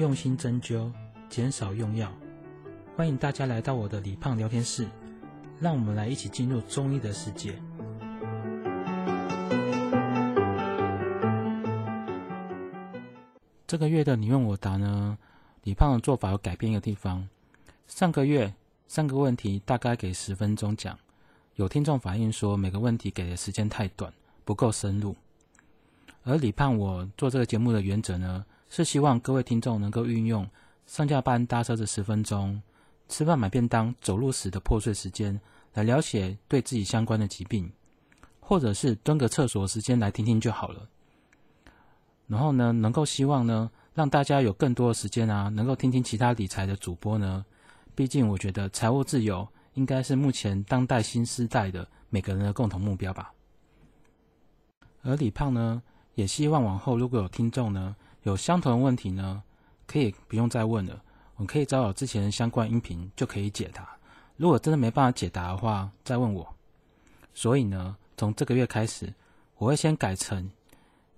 用心针灸，减少用药。欢迎大家来到我的李胖聊天室，让我们来一起进入中医的世界。这个月的你问我答呢，李胖的做法有改变一个地方。上个月三个问题大概给十分钟讲，有听众反映说每个问题给的时间太短，不够深入。而李胖我做这个节目的原则呢，是希望各位听众能够运用上下班搭车的十分钟、吃饭买便当、走路时的破碎时间，来了解对自己相关的疾病，或者是蹲个厕所时间来听听就好了。然后呢，能够希望呢，让大家有更多的时间啊，能够听听其他理财的主播呢。毕竟我觉得财务自由应该是目前当代新时代的每个人的共同目标吧。而李胖呢，也希望往后如果有听众呢，有相同的问题呢，可以不用再问了，我们可以找找之前相关音频就可以解答。如果真的没办法解答的话，再问我。所以呢，从这个月开始，我会先改成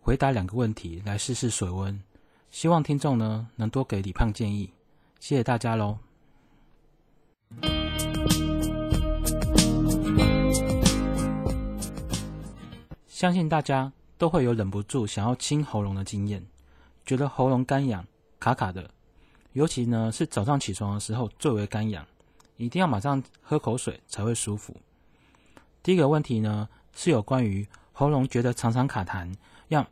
回答两个问题来试试水温。希望听众呢能多给李胖建议，谢谢大家喽。相信大家都会有忍不住想要清喉咙的经验。觉得喉咙干痒、卡卡的，尤其呢是早上起床的时候最为干痒，一定要马上喝口水才会舒服。第一个问题呢是有关于喉咙觉得常常卡痰，要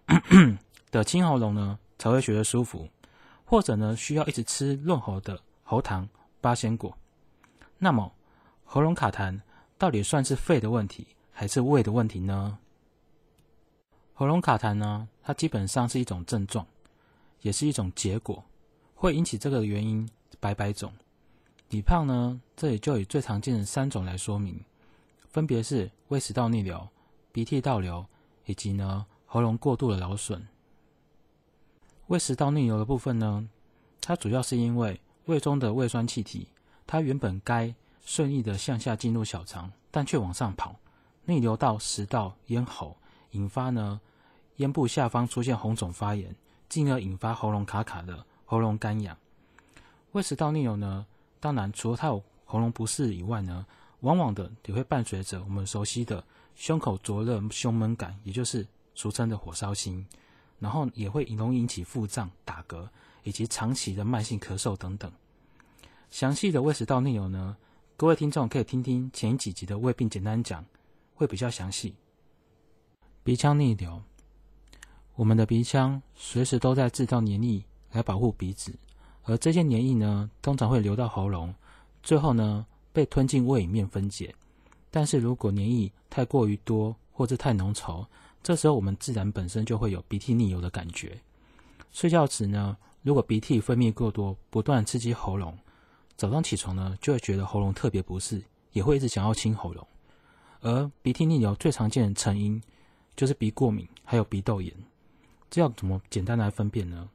的清喉咙呢才会觉得舒服，或者呢需要一直吃润喉的喉糖、八仙果。那么喉咙卡痰到底算是肺的问题还是胃的问题呢？喉咙卡痰呢，它基本上是一种症状。也是一种结果，会引起这个原因百百种。李胖呢，这里就以最常见的三种来说明，分别是胃食道逆流、鼻涕倒流，以及呢喉咙过度的劳损。胃食道逆流的部分呢，它主要是因为胃中的胃酸气体，它原本该顺利的向下进入小肠，但却往上跑，逆流到食道、咽喉，引发呢咽部下方出现红肿发炎。进而引发喉咙卡卡的喉咙干痒。胃食道逆流呢，当然除了它有喉咙不适以外呢，往往的也会伴随着我们熟悉的胸口灼热、胸闷感，也就是俗称的火烧心，然后也会容易引起腹胀、打嗝，以及长期的慢性咳嗽等等。详细的胃食道逆流呢，各位听众可以听听前几集的胃病简单讲，会比较详细。鼻腔逆流。我们的鼻腔随时都在制造黏液来保护鼻子，而这些黏液呢，通常会流到喉咙，最后呢被吞进胃里面分解。但是如果黏液太过于多或者太浓稠，这时候我们自然本身就会有鼻涕逆流的感觉。睡觉时呢，如果鼻涕分泌过多，不断刺激喉咙，早上起床呢就会觉得喉咙特别不适，也会一直想要清喉咙。而鼻涕逆流最常见的成因就是鼻过敏，还有鼻窦炎。这要怎么简单来分辨呢？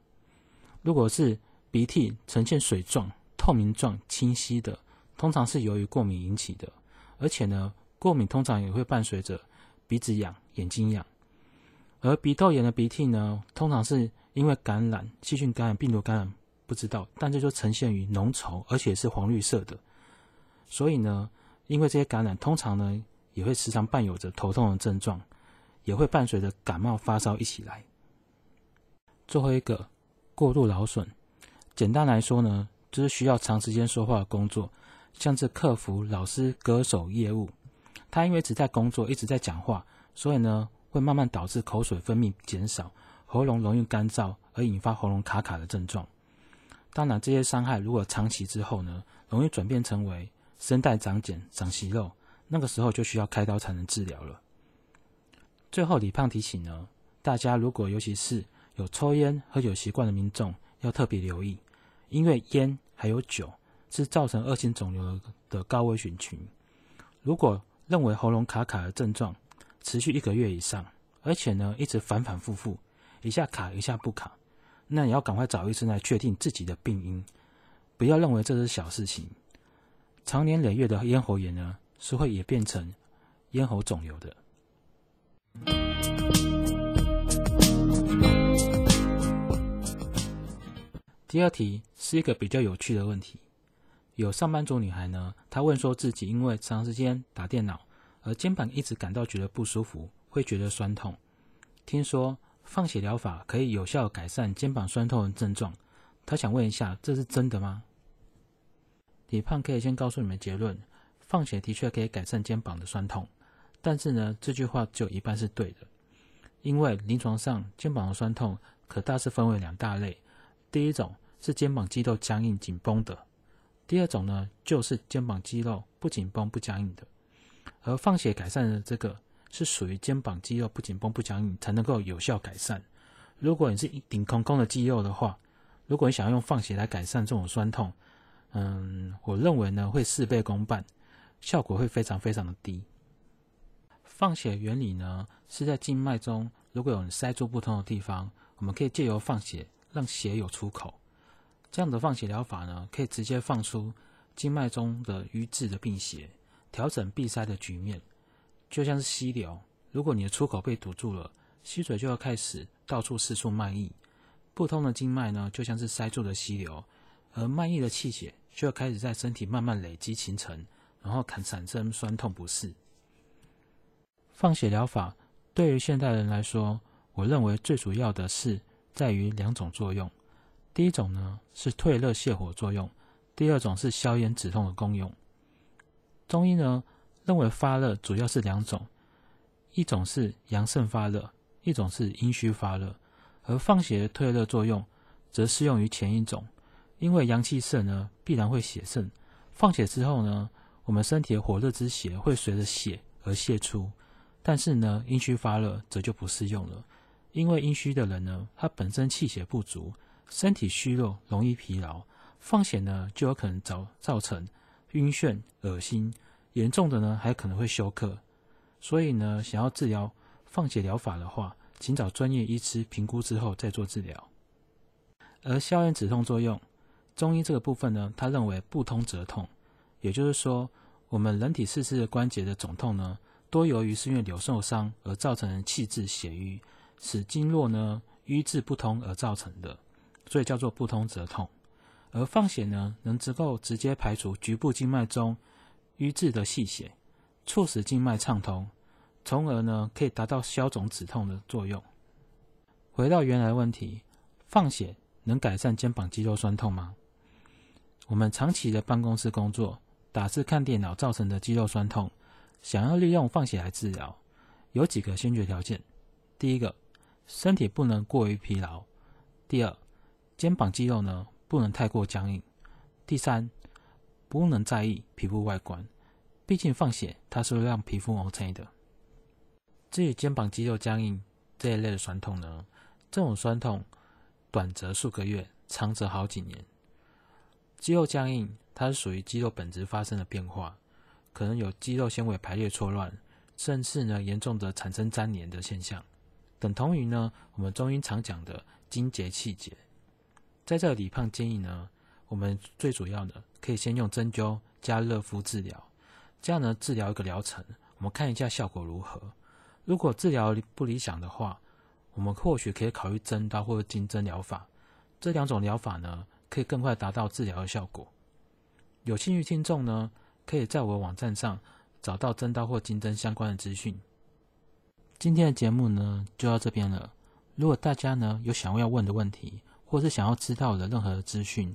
如果是鼻涕呈现水状、透明状、清晰的，通常是由于过敏引起的，而且呢，过敏通常也会伴随着鼻子痒、眼睛痒。而鼻窦炎的鼻涕呢，通常是因为感染、细菌感染、病毒感染，不知道，但这就呈现于浓稠，而且是黄绿色的。所以呢，因为这些感染，通常呢，也会时常伴有着头痛的症状，也会伴随着感冒、发烧一起来。最后一个过度劳损，简单来说呢，就是需要长时间说话的工作，像是客服、老师、歌手、业务，他因为只在工作，一直在讲话，所以呢，会慢慢导致口水分泌减少，喉咙容易干燥，而引发喉咙卡卡的症状。当然，这些伤害如果长期之后呢，容易转变成为声带长茧、长息肉，那个时候就需要开刀才能治疗了。最后，李胖提醒呢，大家如果尤其是有抽烟、喝酒习惯的民众要特别留意，因为烟还有酒是造成恶性肿瘤的高危险群。如果认为喉咙卡卡的症状持续一个月以上，而且呢一直反反复复，一下卡一下不卡，那你要赶快找医生来确定自己的病因，不要认为这是小事情。长年累月的咽喉炎呢，是会演变成咽喉肿瘤的。第二题是一个比较有趣的问题，有上班族女孩呢，她问说自己因为长时间打电脑，而肩膀一直感到觉得不舒服，会觉得酸痛。听说放血疗法可以有效改善肩膀酸痛的症状，她想问一下，这是真的吗？李胖可以先告诉你们结论：放血的确可以改善肩膀的酸痛，但是呢，这句话只有一半是对的，因为临床上肩膀的酸痛可大致分为两大类。第一种是肩膀肌肉僵硬紧绷的，第二种呢就是肩膀肌肉不紧绷不僵硬的。而放血改善的这个是属于肩膀肌肉不紧绷不僵硬才能够有效改善。如果你是顶空空的肌肉的话，如果你想要用放血来改善这种酸痛，嗯，我认为呢会事倍功半，效果会非常非常的低。放血原理呢是在静脉中如果有塞住不通的地方，我们可以借由放血。让血有出口，这样的放血疗法呢，可以直接放出静脉中的瘀滞的病血，调整闭塞的局面，就像是溪流。如果你的出口被堵住了，溪水就要开始到处四处漫溢，不通的静脉呢，就像是塞住的溪流，而漫溢的气血就要开始在身体慢慢累积形成，然后产产生酸痛不适。放血疗法对于现代人来说，我认为最主要的是。在于两种作用，第一种呢是退热泻火作用，第二种是消炎止痛的功用。中医呢认为发热主要是两种，一种是阳盛发热，一种是阴虚发热。而放血的退热作用则适用于前一种，因为阳气盛呢必然会血盛，放血之后呢，我们身体的火热之血会随着血而泄出，但是呢阴虚发热则就不适用了。因为阴虚的人呢，他本身气血不足，身体虚弱，容易疲劳，放血呢就有可能造造成晕眩、恶心，严重的呢还可能会休克。所以呢，想要治疗放血疗法的话，请找专业医师评估之后再做治疗。而消炎止痛作用，中医这个部分呢，他认为不通则痛，也就是说，我们人体四肢的关节的肿痛呢，多由于是因为扭受伤而造成的气滞血瘀。使经络呢瘀滞不通而造成的，所以叫做不通则痛。而放血呢，能够直接排除局部静脉中瘀滞的细血，促使静脉畅通，从而呢可以达到消肿止痛的作用。回到原来问题，放血能改善肩膀肌肉酸痛吗？我们长期的办公室工作、打字看电脑造成的肌肉酸痛，想要利用放血来治疗，有几个先决条件。第一个。身体不能过于疲劳。第二，肩膀肌肉呢不能太过僵硬。第三，不能在意皮肤外观，毕竟放血它是会让皮肤 OK 的。至于肩膀肌肉僵硬这一类的酸痛呢，这种酸痛短则数个月，长则好几年。肌肉僵硬它是属于肌肉本质发生的变化，可能有肌肉纤维排列错乱，甚至呢严重的产生粘连的现象。等同于呢，我们中医常讲的筋结气结。在这里，胖建议呢，我们最主要的可以先用针灸加热敷治疗，这样呢治疗一个疗程，我们看一下效果如何。如果治疗不理想的话，我们或许可以考虑针刀或者金针疗法。这两种疗法呢，可以更快达到治疗的效果。有兴趣听众呢，可以在我的网站上找到针刀或金针相关的资讯。今天的节目呢，就到这边了。如果大家呢有想要问的问题，或是想要知道的任何的资讯，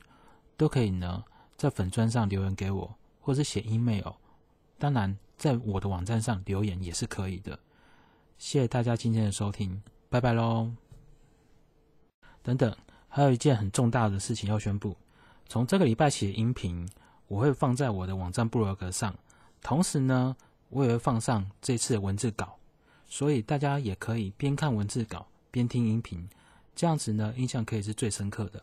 都可以呢在粉砖上留言给我，或是写 email。当然，在我的网站上留言也是可以的。谢谢大家今天的收听，拜拜喽。等等，还有一件很重大的事情要宣布：从这个礼拜起音频，我会放在我的网站部落格上，同时呢，我也会放上这次的文字稿。所以大家也可以边看文字稿边听音频，这样子呢，印象可以是最深刻的。